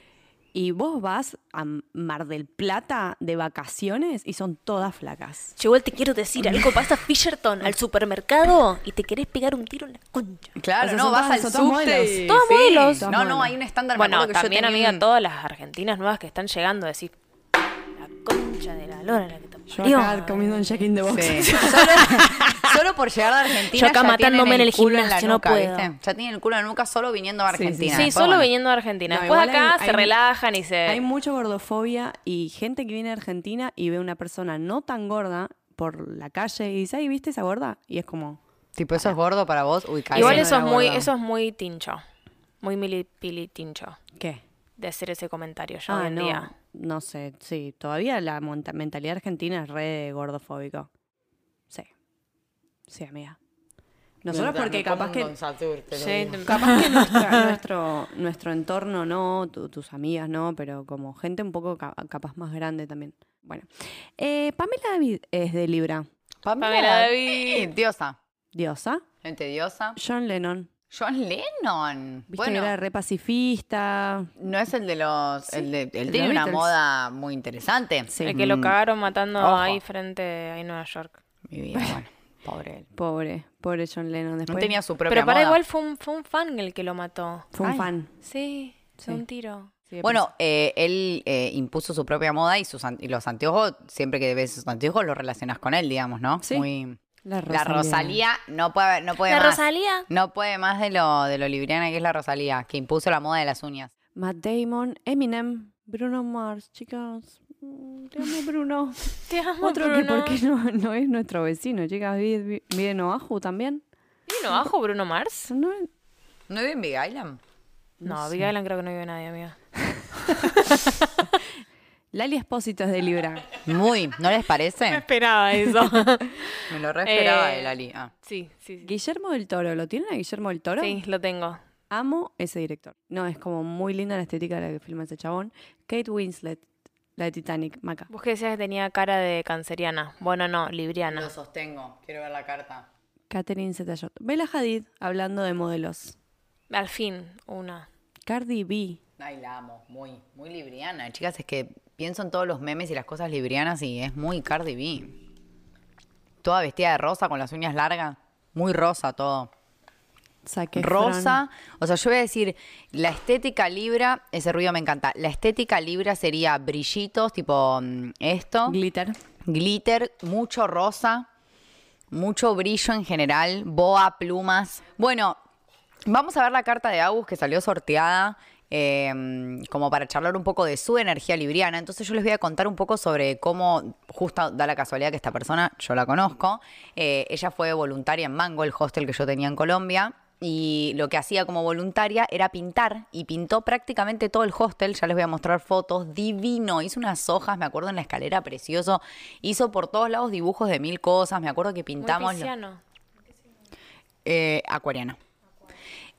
Y vos vas a Mar del Plata de vacaciones y son todas flacas. Che, igual te quiero decir algo. Vas a Fisherton al supermercado y te querés pegar un tiro en la concha. Claro, O sea, no, vas todas- al subte. modelos. Todas sí. modelos. No, no, modelos. hay un estándar. Bueno, que yo también, tenía amiga, todas las argentinas nuevas que están llegando, decís, la concha de la lora la que te Yo parió". acá comiendo un Jack in the Box. Sí. Solo, solo por llegar de Argentina. Yo acá ya matándome en el culo gimnasio, la no nuca, puedo. ¿viste? Ya tienen el culo en la nuca solo viniendo a Sí, sí, Argentina. Sí, solo bueno. viniendo a Argentina. No, Después acá hay- se hay- relajan y se... Hay mucha gordofobia y gente que viene a Argentina y ve una persona no tan gorda por la calle y dice, ay, ¿viste esa gorda? Y es como, Tipo, eso es gordo para vos. Uy. Igual no eso es muy, gordo. eso es muy tincho. Muy milipili tincho ¿qué? de hacer ese comentario ya hoy Ah, en no, día. No sé, sí, todavía la mentalidad argentina es re gordofóbico. Sí, sí, amiga. Nosotros porque capaz que... Sí, te- Capaz que nuestra- nuestro, nuestro entorno no, tu- tus amigas no, pero como gente un poco ca- capaz más grande también. Bueno, eh, Pamela David es de Libra. Pamela, Pamela David. David. Diosa. Diosa. Gente diosa. John Lennon. John Lennon. Viste Bueno, que era re pacifista. no es el de los. Sí, el de- él tiene una Beatles. moda muy interesante. Sí. el que lo Mm, cagaron matando Ojo. ahí frente ahí en Nueva York. Mi vida, bueno. Pobre él. Pobre, pobre John Lennon. No tenía su propia Pero para moda. igual fue un, fue un fan el que lo mató. fue un Ay. fan. Sí, Sí. fue un tiro. Bueno, eh, él eh, impuso su propia moda y, sus, y los anteojos, siempre que ves sus anteojos, los relacionas con él, digamos, ¿no? Sí. Muy... la La Rosalía no puede, no puede ¿La más. Rosalía? No puede más de lo, de lo libriana que es la Rosalía, que impuso la moda de las uñas. Matt Damon, Eminem, Bruno Mars, chicas. Mm, Te amo, Bruno. Te amo, Otro que, Bruno. ¿por qué no, no es nuestro vecino? Chicas, ¿vive vive en Oahu también? ¿Vino abajo Bruno Mars? ¿No? ¿No vive en Big Island? No, Big Island creo que no vive nadie, amiga. Lali Espósito es de Libra. Muy, ¿no les parece? esperaba eso. Me lo re esperaba Eh, de Lali. Ah. sí, sí, sí. Guillermo del Toro, ¿lo tienen a Guillermo del Toro? Sí, lo tengo. Amo ese director. No, es como muy linda la estética de la que filma ese chabón. Kate Winslet, la de Titanic, Maca. Vos que decías que tenía cara de canceriana. Bueno, no, libriana. Lo sostengo, quiero ver la carta. Catherine Zeta-Jones. Bella Hadid, hablando de modelos. Al fin, una. Cardi B. Ay, la amo, muy, muy libriana. Chicas, es que pienso en todos los memes y las cosas librianas y es muy Cardi B. Toda vestida de rosa con las uñas largas. Muy rosa todo. Efron. rosa. O sea, yo voy a decir, la estética libra, ese ruido me encanta. La estética libra sería brillitos, tipo mm, esto, Glitter. glitter, mucho rosa, mucho brillo en general, boa, plumas. Bueno, vamos a ver la carta de Agus que salió sorteada. Eh, como para charlar un poco de su energía libriana. Entonces yo les voy a contar un poco sobre cómo, justo da la casualidad que esta persona, yo la conozco, eh, ella fue voluntaria en Mango, el hostel que yo tenía en Colombia. Y lo que hacía como voluntaria era pintar y pintó prácticamente todo el hostel. Ya les voy a mostrar fotos. Divino. Hizo unas hojas, me acuerdo en la escalera, precioso. Hizo por todos lados dibujos de mil cosas. Me acuerdo que pintamos. Muy. Eh, acuariano.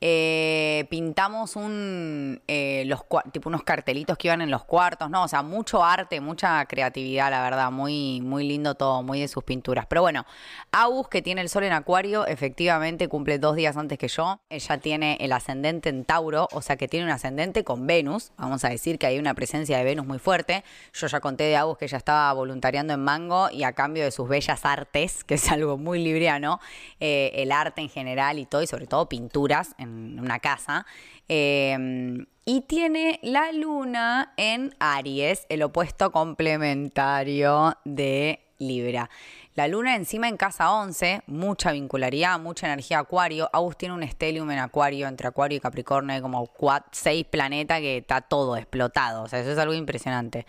Eh, pintamos un eh, tipo unos cartelitos que iban en los cuartos, no, o sea, mucho arte, mucha creatividad, la verdad, muy muy lindo todo, muy de sus pinturas. Pero bueno, Agus que tiene el sol en Acuario, efectivamente cumple dos días antes que yo. Ella tiene el ascendente en Tauro, o sea que tiene un ascendente con Venus. Vamos a decir que hay una presencia de Venus muy fuerte. Yo ya conté de Agus que ella estaba voluntariando en Mango y a cambio de sus bellas artes, que es algo muy libriano, eh, el arte en general y todo, y sobre todo pinturas en una casa. eh, y tiene la luna en Aries, el opuesto complementario de Libra. La luna encima en casa 11, mucha vincularidad, mucha energía acuario. Agus tiene un estelium en acuario, entre acuario y capricornio, hay como seis planetas que está todo explotado. O sea, eso es algo impresionante.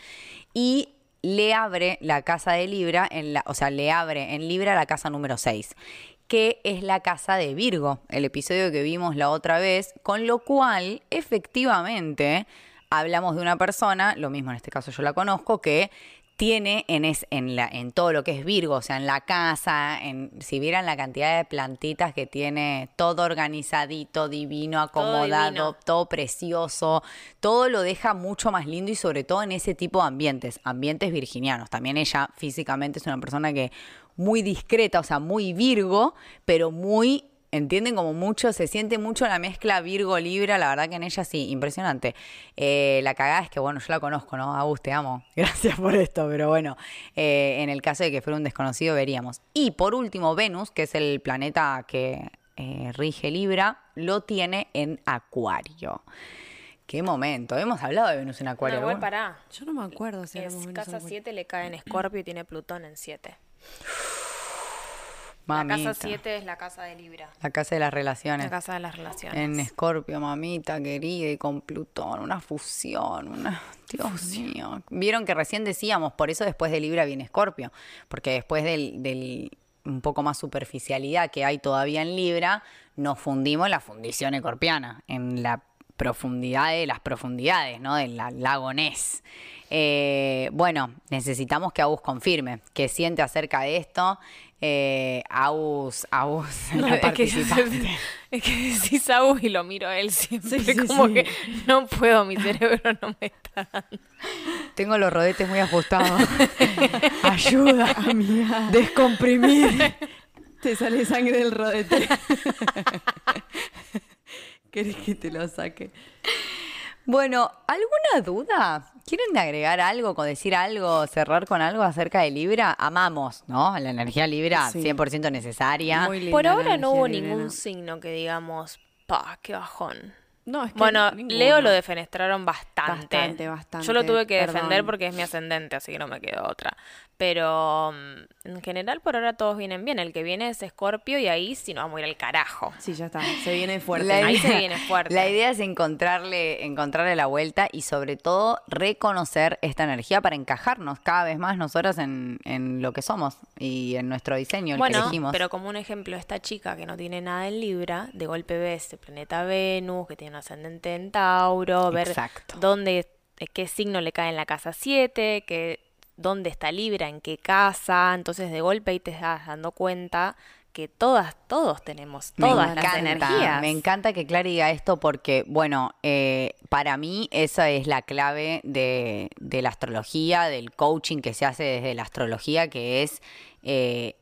Y le abre la casa de Libra, en la, o sea, le abre en Libra la casa número 6, que es la casa de Virgo, el episodio que vimos la otra vez, con lo cual, efectivamente, hablamos de una persona, lo mismo en este caso yo la conozco, que tiene en, es, en, la, en todo lo que es Virgo, o sea, en la casa, en, si vieran la cantidad de plantitas que tiene, todo organizadito, divino, acomodado, divino. todo precioso, todo lo deja mucho más lindo y sobre todo en ese tipo de ambientes, ambientes virginianos. También ella físicamente es una persona que muy discreta, o sea, muy Virgo, pero muy entienden como mucho, se siente mucho la mezcla Virgo-Libra, la verdad que en ella sí, impresionante. Eh, la cagada es que, bueno, yo la conozco, ¿no? Agus, te amo, gracias por esto, pero bueno, eh, en el caso de que fuera un desconocido veríamos. Y por último, Venus, que es el planeta que eh, rige Libra, lo tiene en Acuario. Qué momento, hemos hablado de Venus en Acuario. No, igual pará. Yo no me acuerdo si Es casa o Acuario. 7 le cae en Escorpio y tiene Plutón en 7. Mamita. La casa 7 es la casa de Libra. La casa de las relaciones. La casa de las relaciones. En Escorpio, mamita querida, y con Plutón, una fusión, una... Dios mío. Vieron que recién decíamos, por eso después de Libra viene Escorpio, porque después del, del un poco más superficialidad que hay todavía en Libra, nos fundimos en la fundición escorpiana, en la profundidad de las profundidades, ¿no? Del la- lago Ness. Eh, bueno, necesitamos que Agus confirme qué siente acerca de esto. Eh, Agus, No, la es, que, es que decís Agus y lo miro a él siempre. Sí, sí, como sí. que no puedo, mi cerebro no me está dando. Tengo los rodetes muy ajustados. Ayuda, amiga. Descomprimir. Te sale sangre del rodete. ¿Querés que te lo saque? Bueno, ¿alguna duda? ¿Quieren agregar algo, con decir algo, cerrar con algo acerca de Libra? Amamos, ¿no? La energía Libra, Sí. 100% necesaria. Muy linda Por ahora no hubo ningún signo que digamos, pa, qué bajón. No, es que Bueno, ninguno. Leo lo defenestraron bastante. Bastante, bastante, Yo lo tuve que perdón. defender porque es mi ascendente, así que no me quedó otra. Pero mm, en general por ahora todos vienen bien. El que viene es Escorpio y ahí sí nos vamos a ir al carajo. Sí, ya está. Se viene fuerte. La Ahí idea- se viene fuerte. La idea es encontrarle, encontrarle la vuelta y sobre todo reconocer esta energía para encajarnos cada vez más nosotras en, en lo que somos y en nuestro diseño, el que Bueno, elegimos. pero como un ejemplo, esta chica que no tiene nada en Libra, de golpe ve ese planeta Venus, que tiene un ascendente en Tauro, ver Exacto. dónde, eh, qué signo le cae en la casa 7, que, dónde está Libra, en qué casa, entonces de golpe ahí te estás dando cuenta que todas, todos tenemos todas me las encanta, energías. Me encanta que Clara diga esto porque, bueno, eh, para mí esa es la clave de, de la astrología, del coaching que se hace desde la astrología, que es... eh,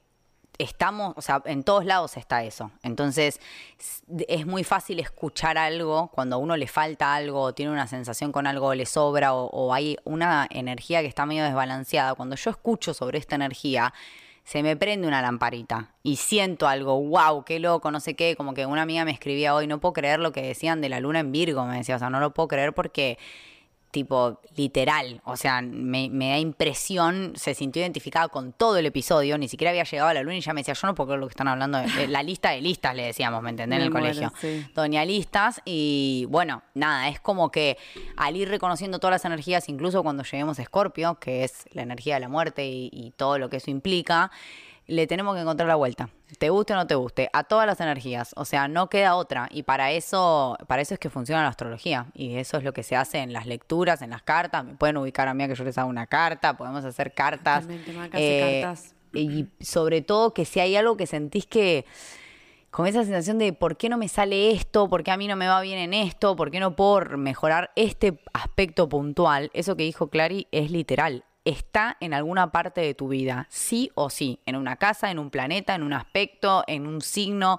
Estamos, o sea, en todos lados está eso. Entonces, es muy fácil escuchar algo cuando a uno le falta algo, o tiene una sensación con algo, le sobra, o, o hay una energía que está medio desbalanceada. Cuando yo escucho sobre esta energía, se me prende una lamparita y siento algo, wow, qué loco, no sé qué, como que una amiga me escribía hoy, no puedo creer lo que decían de la luna en Virgo, me decía, o sea, no lo puedo creer porque tipo literal, o sea, me, me da impresión, se sintió identificada con todo el episodio, ni siquiera había llegado a la luna y ya me decía, yo no puedo creer lo que están hablando, de- la lista de listas le decíamos, ¿me entendés? En el muero, colegio. sí. Doña Listas y bueno, nada, es como que al ir reconociendo todas las energías, incluso cuando lleguemos a Escorpio, que es la energía de la muerte y, y todo lo que eso implica, le tenemos que encontrar la vuelta. Te guste o no te guste, a todas las energías. O sea, no queda otra. Y para eso, para eso es que funciona la astrología. Y eso es lo que se hace en las lecturas, en las cartas. Me pueden ubicar a mí a que yo les haga una carta, podemos hacer cartas. Hace cartas. Y sobre todo que si hay algo que sentís que con esa sensación de por qué no me sale esto, por qué a mí no me va bien en esto, por qué no puedo mejorar este aspecto puntual, eso que dijo Clary es literal. Está en alguna parte de tu vida, sí o sí, en una casa, en un planeta, en un aspecto, en un signo.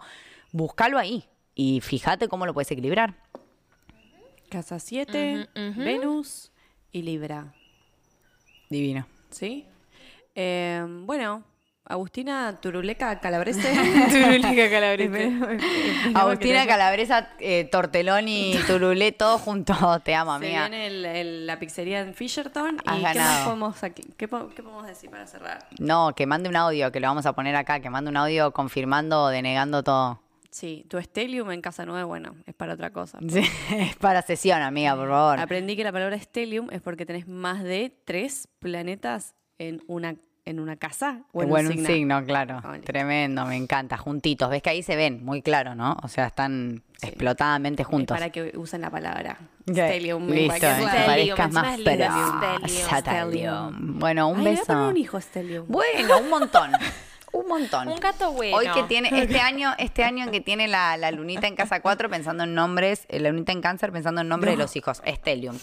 Búscalo ahí y fíjate cómo lo puedes equilibrar. Casa 7, Venus y Libra. Divino. ¿Sí? Eh, bueno, Agustina Turuleca Calabrese. Turuleca Calabrese. Agustina Calabresa, eh, Torteloni, Turulé, todo junto. Te amo, Se amiga. viene el- el- la pizzería en Fisherton. Has ¿Y qué más podemos, aquí- qué, po- qué podemos decir para cerrar? No, que mande un audio, que lo vamos a poner acá, que mande un audio confirmando o denegando todo. Sí, tu Stellium en Casa 9, bueno, es para otra cosa. Sí, es para sesión, amiga, por favor. Aprendí que la palabra Stellium es porque tenés más de tres planetas en una, en una casa o en bueno, un un signo. signo, claro. Vale. Tremendo, me encanta. Juntitos. Ves que ahí se ven, muy claro, ¿no? O sea, están explotadamente Es juntos. para que usen la palabra Ok, Stellium. Listo, eh. Stellium, parezcas más. Stellium. Stellium. Bueno, un Ay, beso. un hijo Stellium. Bueno, un montón. Un montón. Un gato bueno. Hoy que tiene, este año, este año que tiene la, la lunita en casa 4 pensando en nombres, eh, la lunita en cáncer pensando en nombres de los hijos. Estelium.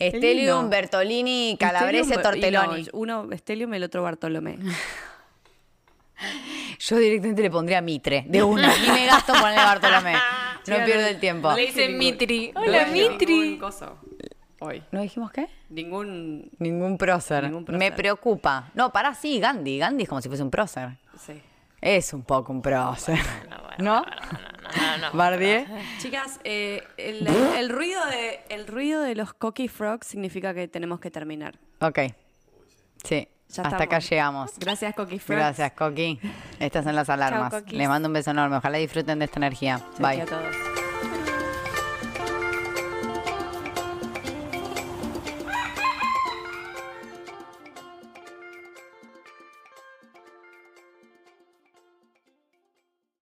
Estelium. Bertolini, Calabrese, y no, uno Stellium y el otro Bartolomé. Yo directamente le pondría Mitre, de una. Ni me gasto ponerle Bartolomé. No pierdo el tiempo. Le dicen Mitri. Hola, Mitri. Hoy. ¿No dijimos qué? Ningún. Ningún prócer. Ningún prócer. Me preocupa. No, para sí, Gandhi. Gandhi es como si fuese un prócer. Sí. Es un poco un prócer. No, ¿No? bueno, no, no, no, no. Bardier. Chicas, eh, el, el ruido de, el ruido de los cocky frogs significa que tenemos que terminar. Ok. Sí. Ya Hasta acá llegamos. Gracias, cocky frogs. Gracias, Coqui. Estas son las alarmas. Les mando un beso enorme. Ojalá disfruten de esta energía. Chau, Bye. a todos.